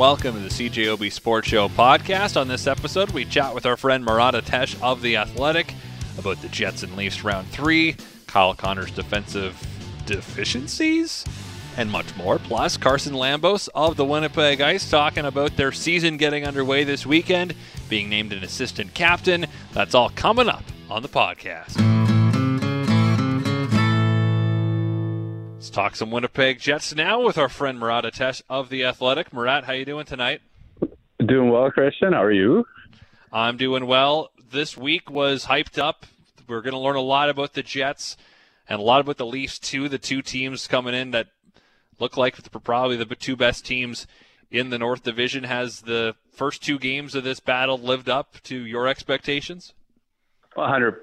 Welcome to the CJOB Sports Show podcast. On this episode, we chat with our friend Murat Atesh of The Athletic about the Jets and Leafs round three, Kyle Connor's defensive deficiencies, and much more. Plus, Carson Lambos of the Winnipeg Ice talking about their season getting underway this weekend, being named an assistant captain. That's all coming up on the podcast. Let's talk some Winnipeg Jets now with our friend Murat Atesh of the Athletic. Murat, how you doing tonight? Doing well, Christian. How are you? I'm doing well. This week was hyped up. We're going to learn a lot about the Jets and a lot about the Leafs too. The two teams coming in that look like probably the two best teams in the North Division. Has the first two games of this battle lived up to your expectations? 100%.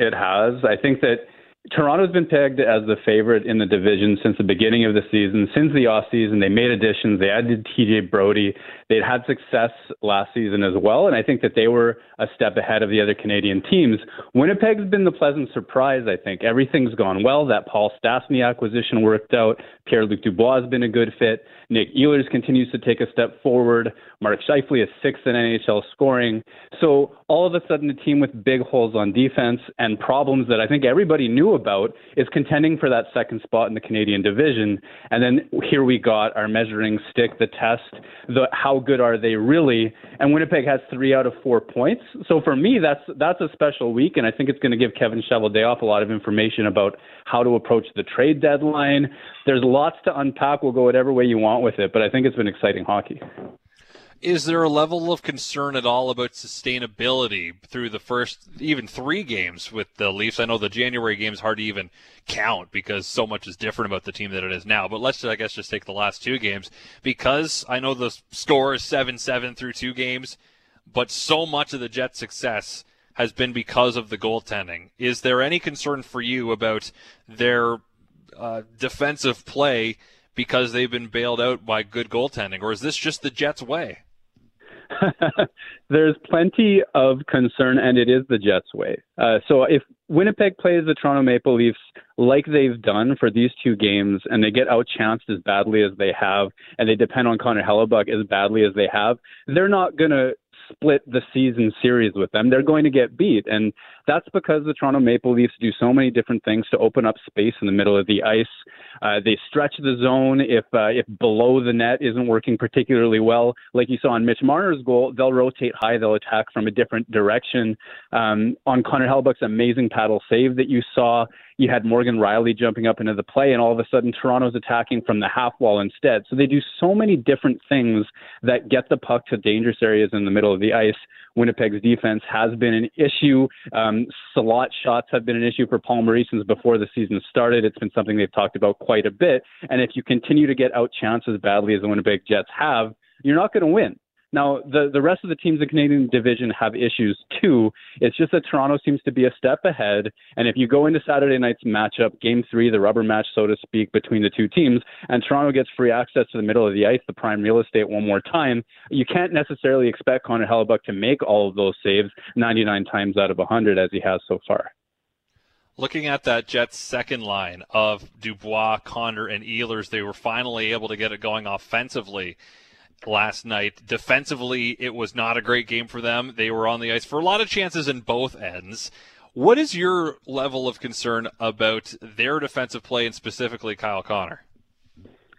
It has. I think that Toronto's been pegged as the favorite in the division since the beginning of the season. Since the offseason, they made additions. They added TJ Brodie. They'd had success last season as well, and I think that they were a step ahead of the other Canadian teams. Winnipeg's been the pleasant surprise, I think. Everything's gone well. That Paul Stastny acquisition worked out. Pierre Luc Dubois has been a good fit. Nick Ehlers continues to take a step forward. Mark Scheifele is sixth in NHL scoring. So all of a sudden, a team with big holes on defense and problems that I think everybody knew about is contending for that second spot in the Canadian division. And then here we got our measuring stick, the test, the how good are they really? And Winnipeg has three out of four points. So for me, that's that's a special week, and I think it's going to give Kevin Cheveldayoff a lot of information about how to approach the trade deadline. There's lots to unpack. We'll go whatever way you want with it, but I think it's been exciting hockey. Is there a level of concern at all about sustainability through the first even three games with the Leafs? I know the January game is hard to even count because so much is different about the team than it is now. But let's, I guess, just take the last two games because I know the score is 7 7 through two games, but so much of the Jets' success has been because of the goaltending. Is there any concern for you about their uh, defensive play because they've been bailed out by good goaltending, or is this just the Jets' way? There's plenty of concern, and it is the Jets' way. Uh, so if Winnipeg plays the Toronto Maple Leafs like they've done for these two games, and they get outchanced as badly as they have, and they depend on Connor Hellebuyck as badly as they have, they're not going to split the season series with them. They're going to get beat. And that's because the Toronto Maple Leafs do so many different things to open up space in the middle of the ice. Uh, they stretch the zone if uh, if below the net isn't working particularly well, like you saw on Mitch Marner's goal. They'll rotate high, they'll attack from a different direction. Um, on Connor Hellebuyck's amazing paddle save that you saw, you had Morgan Rielly jumping up into the play, and all of a sudden Toronto's attacking from the half wall instead. So they do so many different things that get the puck to dangerous areas in the middle of the ice. Winnipeg's defense has been an issue. Um, Um, slot shots have been an issue for Maurice since before the season started. It's been something they've talked about quite a bit. And if you continue to get out chances badly as the Winnipeg Jets have, you're not going to win. Now, the, the rest of the teams in the Canadian division have issues too. It's just that Toronto seems to be a step ahead. And if you go into Saturday night's matchup, game three, the rubber match, so to speak, between the two teams, and Toronto gets free access to the middle of the ice, the prime real estate, one more time, you can't necessarily expect Connor Hellebuyck to make all of those saves 99 times out of 100 as he has so far. Looking at that Jets second line of Dubois, Connor, and Ehlers, they were finally able to get it going offensively last night. Defensively, it was not a great game for them. They were on the ice for a lot of chances in both ends. What is your level of concern about their defensive play and specifically Kyle Connor?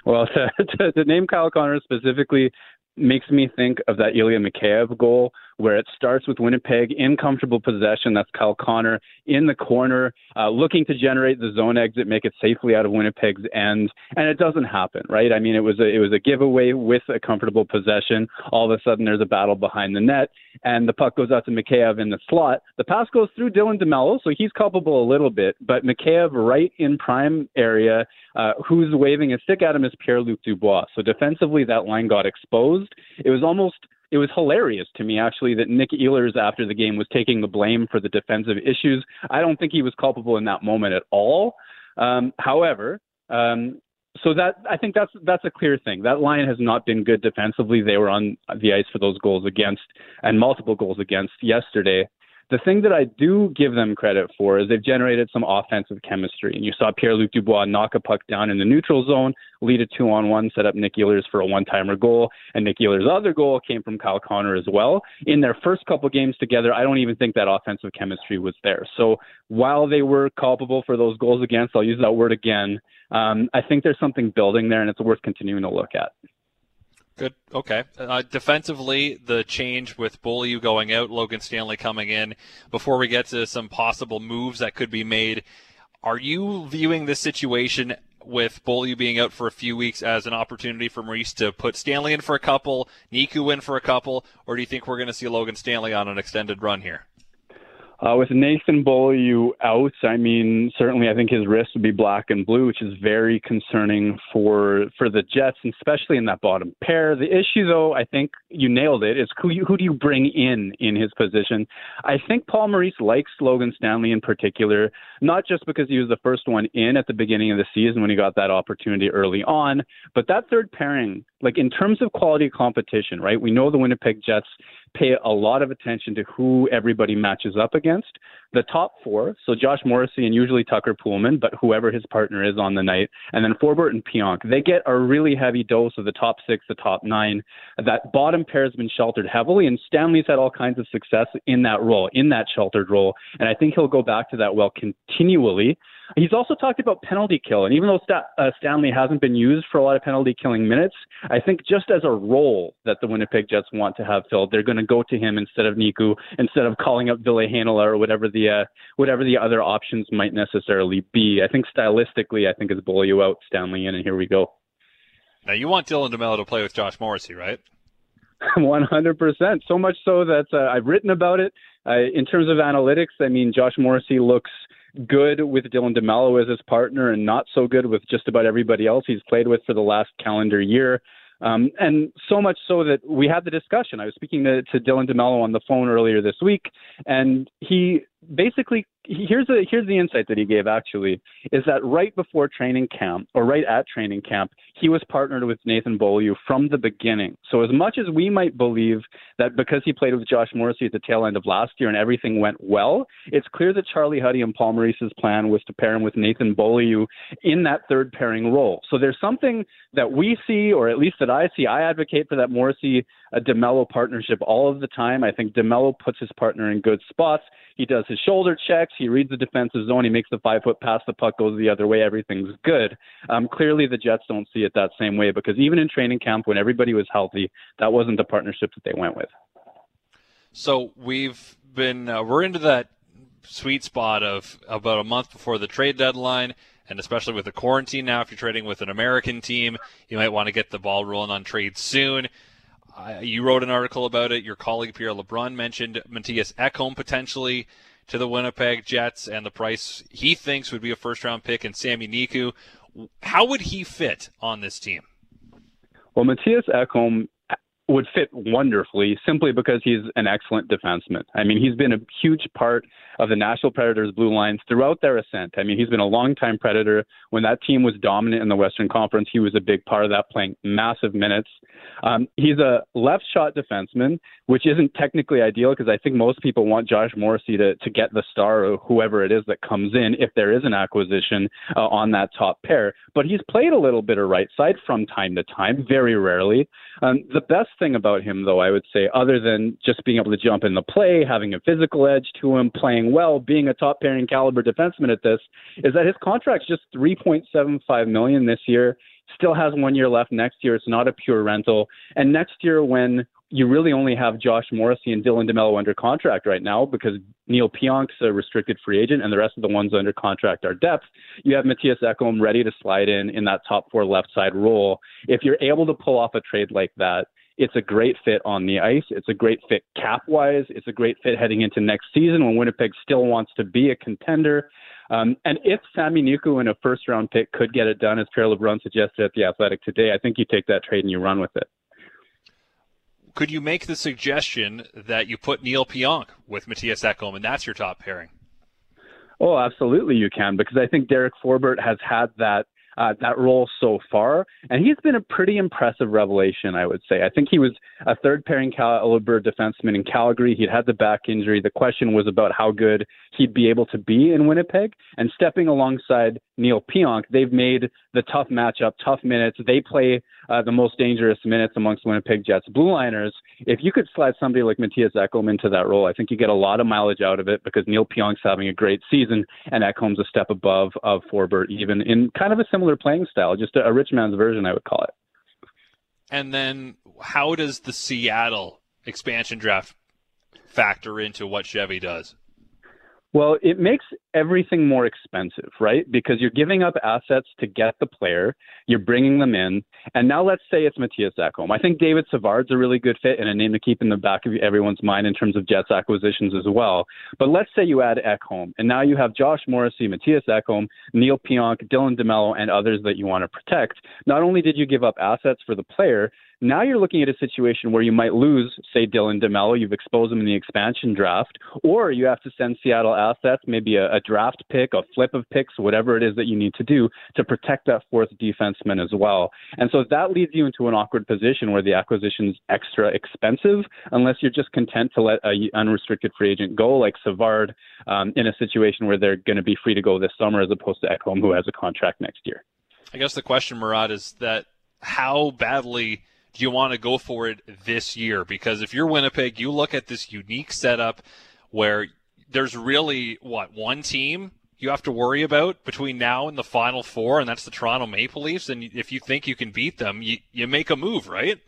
Well, to, name Kyle Connor specifically makes me think of that Ilya Mikheyev goal where it starts with Winnipeg in comfortable possession. That's Kyle Connor in the corner, uh, looking to generate the zone exit, make it safely out of Winnipeg's end, and it doesn't happen, right? I mean, it was a, it was a giveaway with a comfortable possession. All of a sudden, there's a battle behind the net, and the puck goes out to Mikheyev in the slot. The pass goes through Dylan DeMelo, so he's culpable a little bit, but Mikheyev right in prime area, uh, who's waving a stick at him is Pierre Luc Dubois. So defensively, that line got exposed. It was almost it was hilarious to me actually that Nick Ehlers after the game was taking the blame for the defensive issues. I don't think he was culpable in that moment at all. Um, however, um, so that I think that's that's a clear thing. That line has not been good defensively. They were on the ice for those goals against and multiple goals against yesterday. The thing that I do give them credit for is they've generated some offensive chemistry. And you saw Pierre Luc Dubois knock a puck down in the neutral zone, lead a two on one, set up Nick Ehlers for a one timer goal. And Nick Ehlers' other goal came from Kyle Connor as well. In their first couple games together, I don't even think that offensive chemistry was there. So while they were culpable for those goals against, I'll use that word again, um, I think there's something building there and it's worth continuing to look at. Good. Okay. Uh, defensively, the change with Beaulieu going out, Logan Stanley coming in. Before we get to some possible moves that could be made, are you viewing this situation with Beaulieu being out for a few weeks as an opportunity for Maurice to put Stanley in for a couple, Niku in for a couple, or do you think we're going to see Logan Stanley on an extended run here? Uh, with Nathan Beaulieu out, I mean, certainly I think his wrist would be black and blue, which is very concerning for for the Jets, and especially in that bottom pair. The issue, though, I think you nailed it, is who you, who do you bring in in his position? I think Paul Maurice likes Logan Stanley in particular, not just because he was the first one in at the beginning of the season when he got that opportunity early on, but that third pairing, like in terms of quality competition, right? We know the Winnipeg Jets pay a lot of attention to who everybody matches up against. The top four, so Josh Morrissey and usually Tucker Poolman, but whoever his partner is on the night, and then Forbort and Pionk, they get a really heavy dose of the top six, the top nine. That bottom pair has been sheltered heavily, and Stanley's had all kinds of success in that role, in that sheltered role, and I think he'll go back to that well continually. He's also talked about penalty kill, and even though St- uh, Stanley hasn't been used for a lot of penalty killing minutes, I think just as a role that the Winnipeg Jets want to have filled, they're going to go to him instead of Niku, instead of calling up Ville Heinola or whatever the uh, whatever the other options might necessarily be. I think stylistically, I think it's Beaulieu out, Stanley in, and here we go. Now you want Dylan DeMelo to play with Josh Morrissey, right? 100%. So much so that uh, I've written about it. Uh, in terms of analytics, I mean, Josh Morrissey looks good with Dylan DeMelo as his partner and not so good with just about everybody else he's played with for the last calendar year. Um, and so much so that we had the discussion. I was speaking to, to Dylan DeMelo on the phone earlier this week, and he basically here's the here's the insight that he gave actually is that right before training camp or right at training camp he was partnered with Nathan Beaulieu from the beginning. So as much as we might believe that because he played with Josh Morrissey at the tail end of last year and everything went well, it's clear that Charlie Huddy and Paul Maurice's plan was to pair him with Nathan Beaulieu in that third pairing role. So there's something that we see, or at least that I see. I advocate for that Morrissey a DeMelo partnership all of the time. I think DeMelo puts his partner in good spots. He does his shoulder checks. He reads the defensive zone. He makes the five foot pass. The puck goes the other way. Everything's good. Um, clearly, the Jets don't see it that same way because even in training camp, when everybody was healthy, that wasn't the partnership that they went with. So we've been uh, we're into that sweet spot of about a month before the trade deadline. And especially with the quarantine now, if you're trading with an American team, you might want to get the ball rolling on trades soon. Uh, you wrote an article about it. Your colleague Pierre LeBrun mentioned Mattias Ekholm potentially to the Winnipeg Jets and the price he thinks would be a first round pick and Sami Niku. How would he fit on this team? Well, Mattias Ekholm would fit wonderfully simply because he's an excellent defenseman. I mean, he's been a huge part of the Nashville Predators blue lines throughout their ascent. I mean, he's been a long-time Predator. When that team was dominant in the Western Conference, he was a big part of that, playing massive minutes. Um, he's a left shot defenseman, which isn't technically ideal because I think most people want Josh Morrissey to, to get the star or whoever it is that comes in if there is an acquisition uh, on that top pair. But he's played a little bit of right side from time to time, very rarely. Um, the best thing about him, though, I would say, other than just being able to jump in the play, having a physical edge to him, playing well, being a top pairing caliber defenseman at this, is that his contract's just 3.75 million this year. Still has one year left next year. It's not a pure rental. And next year, when you really only have Josh Morrissey and Dylan DeMelo under contract right now because Neal Pionk's a restricted free agent and the rest of the ones under contract are depth. You have Mattias Ekholm ready to slide in in that top four left side role. If you're able to pull off a trade like that, it's a great fit on the ice. It's a great fit cap wise. It's a great fit heading into next season when Winnipeg still wants to be a contender. Um, and if Sami Niku in a first round pick could get it done, as Pierre LeBrun suggested at the Athletic today, I think you take that trade and you run with it. Could you make the suggestion that you put Neal Pionk with Mattias Ekholm and that's your top pairing? Oh, absolutely, you can because I think Derek Forbort has had that uh, that role so far, and he's been a pretty impressive revelation, I would say. I think he was a third pairing caliber defenseman in Calgary. He'd had the back injury. The question was about how good he'd be able to be in Winnipeg, and stepping alongside Neal Pionk, they've made the tough matchup, tough minutes. They play uh, the most dangerous minutes amongst Winnipeg Jets blue liners. If you could slide somebody like Mattias Ekholm into that role, I think you get a lot of mileage out of it because Neal Pionk's having a great season and Ekholm's a step above of Forbort, even in kind of a similar playing style, just a, a rich man's version, I would call it. And then, how does the Seattle expansion draft factor into what Chevy does? Well, it makes everything more expensive, right? Because you're giving up assets to get the player, you're bringing them in, and now let's say it's Mattias Ekholm. I think David Savard's a really good fit and a name to keep in the back of everyone's mind in terms of Jets acquisitions as well. But let's say you add Ekholm, and now you have Josh Morrissey, Mattias Ekholm, Neal Pionk, Dylan DeMelo, and others that you want to protect. Not only did you give up assets for the player, now you're looking at a situation where you might lose, say, Dylan DeMelo. You've exposed him in the expansion draft, or you have to send Seattle assets, maybe a, a draft pick, a flip of picks, whatever it is that you need to do to protect that fourth defenseman as well. And so that leads you into an awkward position where the acquisition is extra expensive, unless you're just content to let an unrestricted free agent go, like Savard, um, in a situation where they're going to be free to go this summer, as opposed to Ekholm, who has a contract next year. I guess the question, Murat, is that how badly do you want to go for it this year? Because if you're Winnipeg, you look at this unique setup where there's really what one team you have to worry about between now and the final four, and that's the Toronto Maple Leafs. And if you think you can beat them, you, you make a move, right?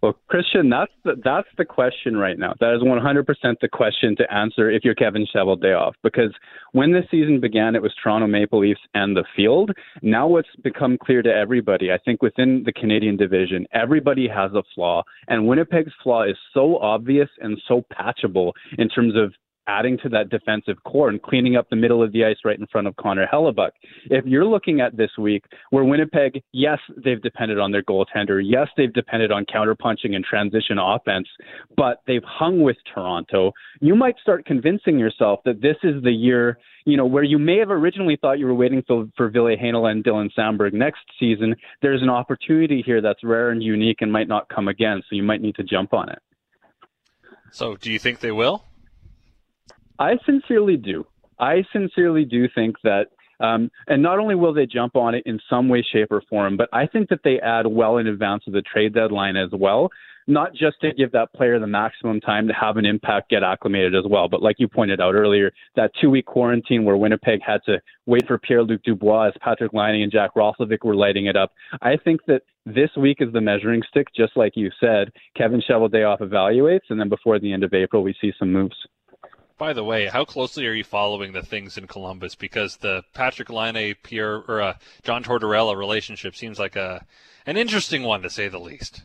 Well, Christian, that's the, that's the question right now. That is 100% the question to answer if you're Kevin Cheveldayoff. Because when the season began, it was Toronto Maple Leafs and the field. Now, what's become clear to everybody, I think within the Canadian division, everybody has a flaw. And Winnipeg's flaw is so obvious and so patchable in terms of adding to that defensive core and cleaning up the middle of the ice right in front of Connor Hellebuyck. If you're looking at this week where Winnipeg, yes, they've depended on their goaltender, yes, they've depended on counterpunching and transition offense, but they've hung with Toronto, you might start convincing yourself that this is the year, you know, where you may have originally thought you were waiting for, for Ville Heinola and Dylan Samberg next season. There's an opportunity here that's rare and unique and might not come again, so you might need to jump on it. So, do you think they will? I sincerely do. I sincerely do think that, um, and not only will they jump on it in some way, shape, or form, but I think that they add well in advance of the trade deadline as well. Not just to give that player the maximum time to have an impact, get acclimated as well, but like you pointed out earlier, that two-week quarantine where Winnipeg had to wait for Pierre-Luc Dubois as Patrik Laine and Jack Roslovic were lighting it up. I think that this week is the measuring stick, just like you said. Kevin Cheveldayoff evaluates, and then before the end of April, we see some moves. By the way, how closely are you following the things in Columbus? Because the Patrik Laine, Pierre, or uh, John Tortorella relationship seems like a an interesting one to say the least.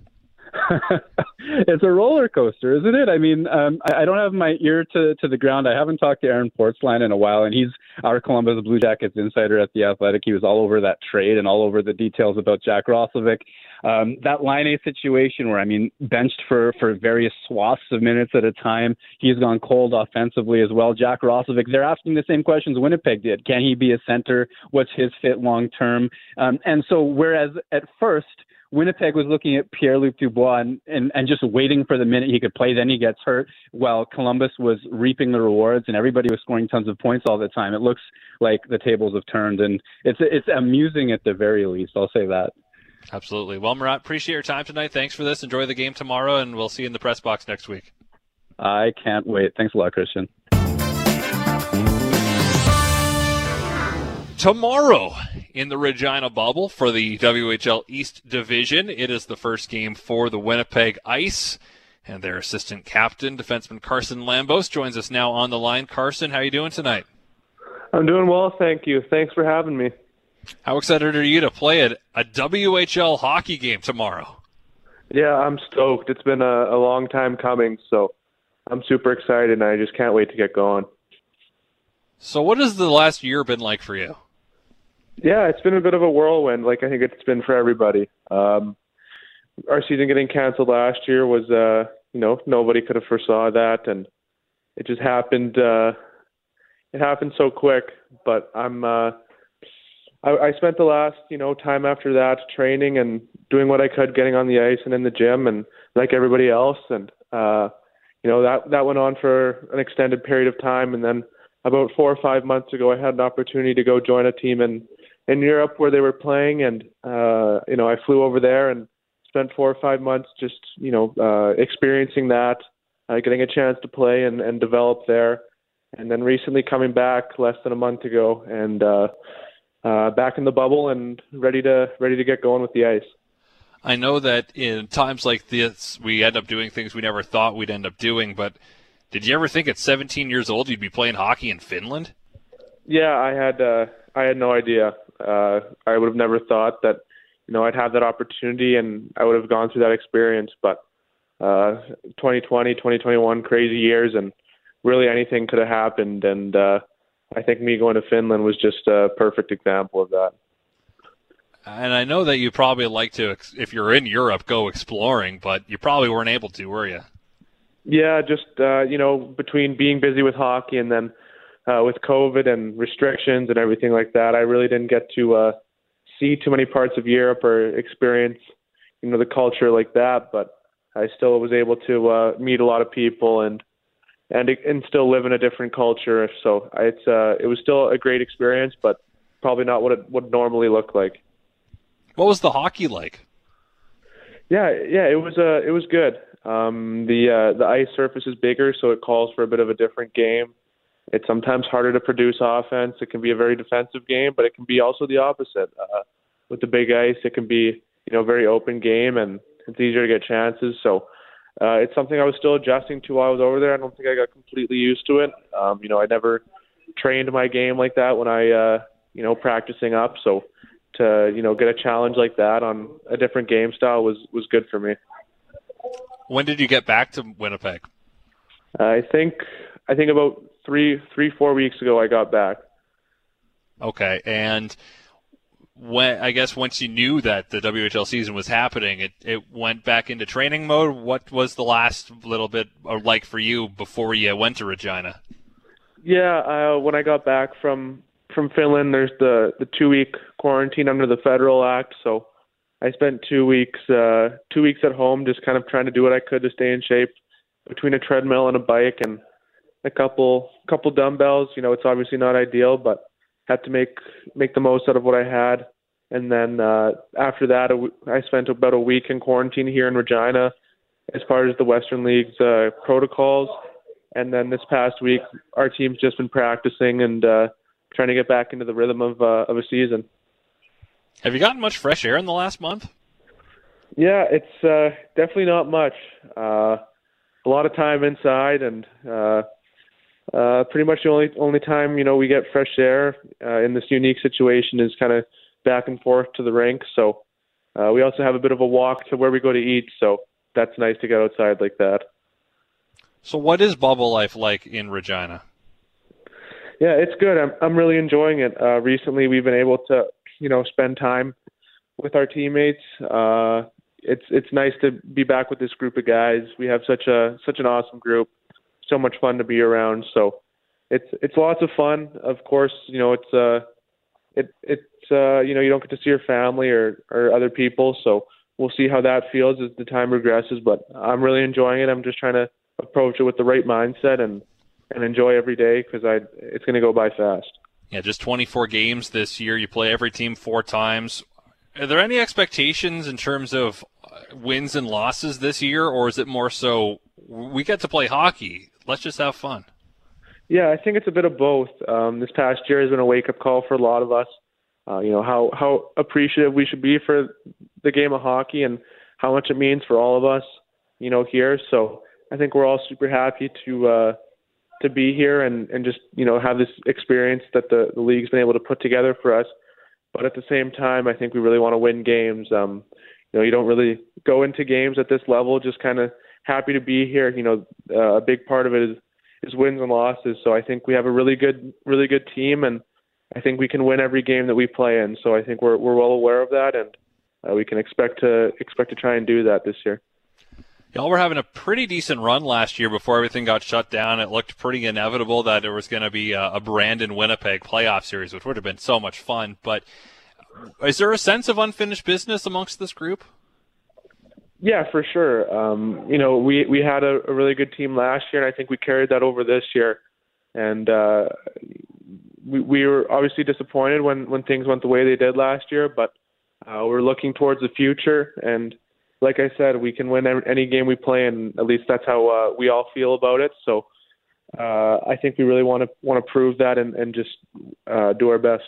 it's a roller coaster, isn't it? I mean, um, I, I don't have my ear to, to the ground. I haven't talked to Aaron Portzline in a while, and he's our Columbus Blue Jackets insider at the Athletic. He was all over that trade and all over the details about Jack Roslovic. Um, that A situation where I mean benched for for various swaths of minutes at a time. He's gone cold offensively as well. Jack Roslovic, they're asking the same questions Winnipeg did. Can he be a center? What's his fit long term? Um, and so whereas at first Winnipeg was looking at Pierre Luc Dubois and, and, and just waiting for the minute he could play, then he gets hurt, while Columbus was reaping the rewards and everybody was scoring tons of points all the time. It looks like the tables have turned, and it's it's amusing at the very least. I'll say that. Absolutely. Well, Murat, appreciate your time tonight. Thanks for this. Enjoy the game tomorrow, and we'll see you in the press box next week. I can't wait. Thanks a lot, Christian. Tomorrow in the Regina bubble for the WHL East Division, it is the first game for the Winnipeg Ice. And their assistant captain, defenseman Carson Lambos, joins us now on the line. Carson, how are you doing tonight? I'm doing well, thank you. Thanks for having me. How excited are you to play a, a WHL hockey game tomorrow? Yeah, I'm stoked. It's been a, a long time coming, so I'm super excited, and I just can't wait to get going. So, what has the last year been like for you? Yeah, it's been a bit of a whirlwind, like I think it's been for everybody. Um, our season getting canceled last year was, uh, you know, nobody could have foresaw that, and it just happened. Uh, it happened so quick. But I'm uh, I, I spent the last you know time after that training and doing what I could, getting on the ice and in the gym, and like everybody else, and uh, you know that that went on for an extended period of time, and then about four or five months ago, I had an opportunity to go join a team in in Europe where they were playing, and uh, you know I flew over there and spent four or five months just you know uh, experiencing that, uh, getting a chance to play and, and develop there, and then recently coming back less than a month ago and uh, uh, back in the bubble and ready to ready to get going with the ice. I know that in times like this, we end up doing things we never thought we'd end up doing. But did you ever think at 17 years old you'd be playing hockey in Finland? Yeah, I had uh, I had no idea. Uh, I would have never thought that you know I'd have that opportunity and I would have gone through that experience. But uh, 2020, 2021, crazy years, and really anything could have happened. And uh, I think me going to Finland was just a perfect example of that. And I know that you probably like to, if you're in Europe, go exploring, but you probably weren't able to, were you? Yeah, just uh, you know, between being busy with hockey and then uh, with COVID and restrictions and everything like that, I really didn't get to uh, see too many parts of Europe or experience, you know, the culture like that. But I still was able to uh, meet a lot of people and and and still live in a different culture. So it's uh, it was still a great experience, but probably not what it would normally look like. What was the hockey like? Yeah, yeah, it was uh, it was good. Um, the uh, the ice surface is bigger, so it calls for a bit of a different game. It's sometimes harder to produce offense. It can be a very defensive game, but it can be also the opposite. Uh, with the big ice, it can be you know a very open game, and it's easier to get chances. So uh, it's something I was still adjusting to while I was over there. I don't think I got completely used to it. Um, you know, I never trained my game like that when I uh, you know practicing up. So to you know get a challenge like that on a different game style was was good for me. When did you get back to Winnipeg? I think I think about three three four weeks ago I got back. Okay, and when I guess once you knew that the WHL season was happening, it it went back into training mode. What was the last little bit like for you before you went to Regina? Yeah, uh, when I got back from from Finland, there's the the two week quarantine under the federal act. So I spent two weeks uh, two weeks at home, just kind of trying to do what I could to stay in shape between a treadmill and a bike and a couple couple dumbbells. You know, it's obviously not ideal, but had to make make the most out of what I had. And then uh, after that, I spent about a week in quarantine here in Regina, as far as the Western League's uh, protocols. And then this past week, our team's just been practicing and uh, trying to get back into the rhythm of uh, of a season. Have you gotten much fresh air in the last month? Yeah, it's uh, definitely not much. Uh, a lot of time inside, and uh, uh, pretty much the only only time you know we get fresh air uh, in this unique situation is kind of back and forth to the rink. So uh, we also have a bit of a walk to where we go to eat. So that's nice to get outside like that. So what is bubble life like in Regina? Yeah, it's good. I'm I'm really enjoying it. Uh, recently, we've been able to you know spend time with our teammates. Uh, it's it's nice to be back with this group of guys. We have such a such an awesome group so much fun to be around. So it's it's lots of fun. Of course, you know it's uh it it's uh you know you don't get to see your family or or other people. So we'll see how that feels as the time progresses. But I'm really enjoying it. I'm just trying to approach it with the right mindset and and enjoy every day because I it's going to go by fast. Yeah, just 24 games this year. You play every team four times. Are there any expectations in terms of wins and losses this year, or is it more so we get to play hockey? Let's just have fun. Yeah, I think it's a bit of both. Um, this past year has been a wake up call for a lot of us. Uh, you know how how appreciative we should be for the game of hockey and how much it means for all of us. You know here, so I think we're all super happy to uh, to be here and and just you know have this experience that the the league's been able to put together for us. But at the same time, I think we really want to win games. Um, you know, you don't really go into games at this level just kind of happy to be here. You know, uh, a big part of it is is wins and losses. So I think we have a really good really good team, and I think we can win every game that we play in. So I think we're we're well aware of that, and uh, we can expect to expect to try and do that this year. Y'all were having a pretty decent run last year before everything got shut down. It looked pretty inevitable that there was going to be a, a Brandon Winnipeg playoff series, which would have been so much fun. But is there a sense of unfinished business amongst this group? Yeah, for sure. Um, you know, we we had a, a really good team last year, and I think we carried that over this year. And uh, we, we were obviously disappointed when when things went the way they did last year, but uh, we're looking towards the future. And like I said, we can win any game we play, and at least that's how uh, we all feel about it. So uh, I think we really want to want to prove that and, and just uh, do our best.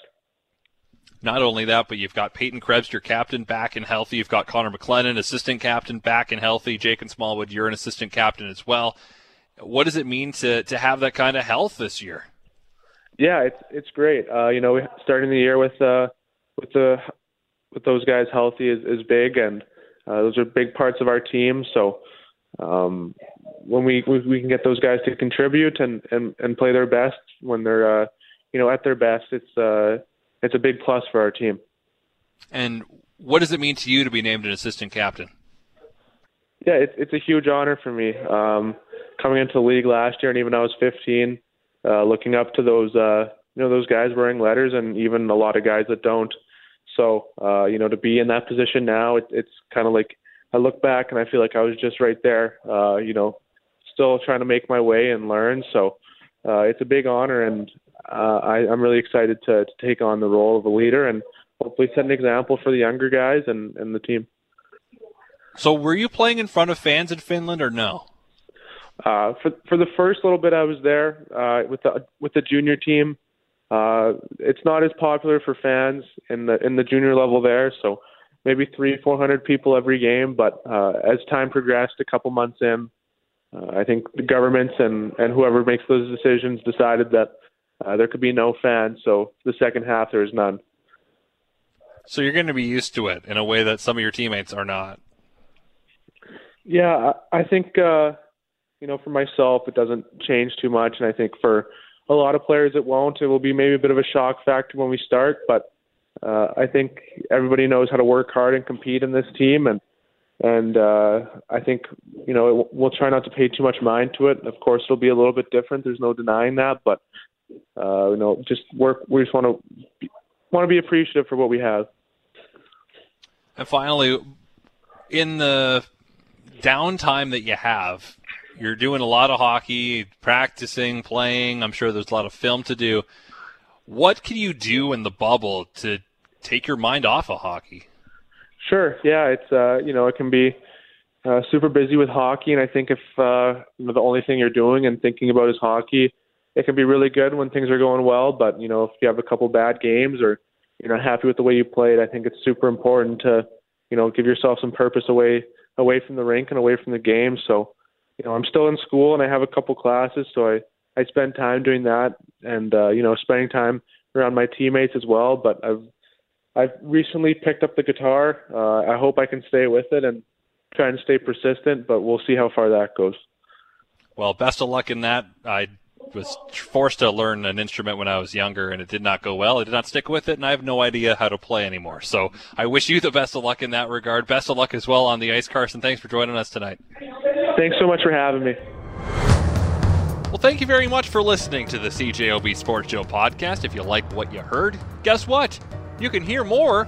Not only that, but you've got Peyton Krebs, your captain, back and healthy. You've got Connor McLennan, assistant captain, back and healthy. Jakin Smallwood, you're an assistant captain as well. What does it mean to to have that kind of health this year? Yeah, it's it's great. Uh, you know, starting the year with uh, with the with those guys healthy is, is big, and uh, those are big parts of our team. So um, when we we can get those guys to contribute and and and play their best when they're uh, you know at their best, it's uh, it's a big plus for our team. And what does it mean to you to be named an assistant captain? Yeah, it's it's a huge honor for me. Um, coming into the league last year, and even I was 15, uh, looking up to those uh, you know those guys wearing letters, and even a lot of guys that don't. So uh, you know to be in that position now, it, it's kind of like I look back and I feel like I was just right there. Uh, you know, still trying to make my way and learn. So uh, it's a big honor, and uh, I, I'm really excited to, to take on the role of a leader and hopefully set an example for the younger guys and, and the team. So, were you playing in front of fans in Finland or no? Uh, for for the first little bit I was there uh, with the with the junior team. Uh, it's not as popular for fans in the in the junior level there, so maybe three four hundred people every game. But uh, as time progressed, a couple months in, uh, I think the governments and and whoever makes those decisions decided that uh, there could be no fans. So the second half there is none. So you're going to be used to it in a way that some of your teammates are not. Yeah, I think uh, you know, for myself, it doesn't change too much, and I think for a lot of players, it won't. It will be maybe a bit of a shock factor when we start, but uh, I think everybody knows how to work hard and compete in this team, and and uh, I think you know it, we'll try not to pay too much mind to it. Of course, it'll be a little bit different. There's no denying that, but uh, you know, just work. We just want to want to be appreciative for what we have. And finally, in the downtime that you have, you're doing a lot of hockey, practicing, playing. I'm sure there's a lot of film to do. What can you do in the bubble to take your mind off of hockey? Sure. Yeah, it's uh, you know it can be uh, super busy with hockey, and I think if uh, you know, the only thing you're doing and thinking about is hockey, it can be really good when things are going well. But you know if you have a couple bad games or you're not happy with the way you played, I think it's super important to you know give yourself some purpose away away from the rink and away from the game. So you know, I'm still in school and I have a couple classes, so I I spend time doing that and uh, you know, spending time around my teammates as well. But I've I've recently picked up the guitar. Uh, I hope I can stay with it and try and stay persistent, but we'll see how far that goes. Well, best of luck in that. I was forced to learn an instrument when I was younger, and it did not go well. I did not stick with it, and I have no idea how to play anymore. So I wish you the best of luck in that regard. Best of luck as well on the ice, Carson. Thanks for joining us tonight. Thanks so much for having me. Well, thank you very much for listening to the CJOB Sports Show podcast. If you like what you heard, guess what? You can hear more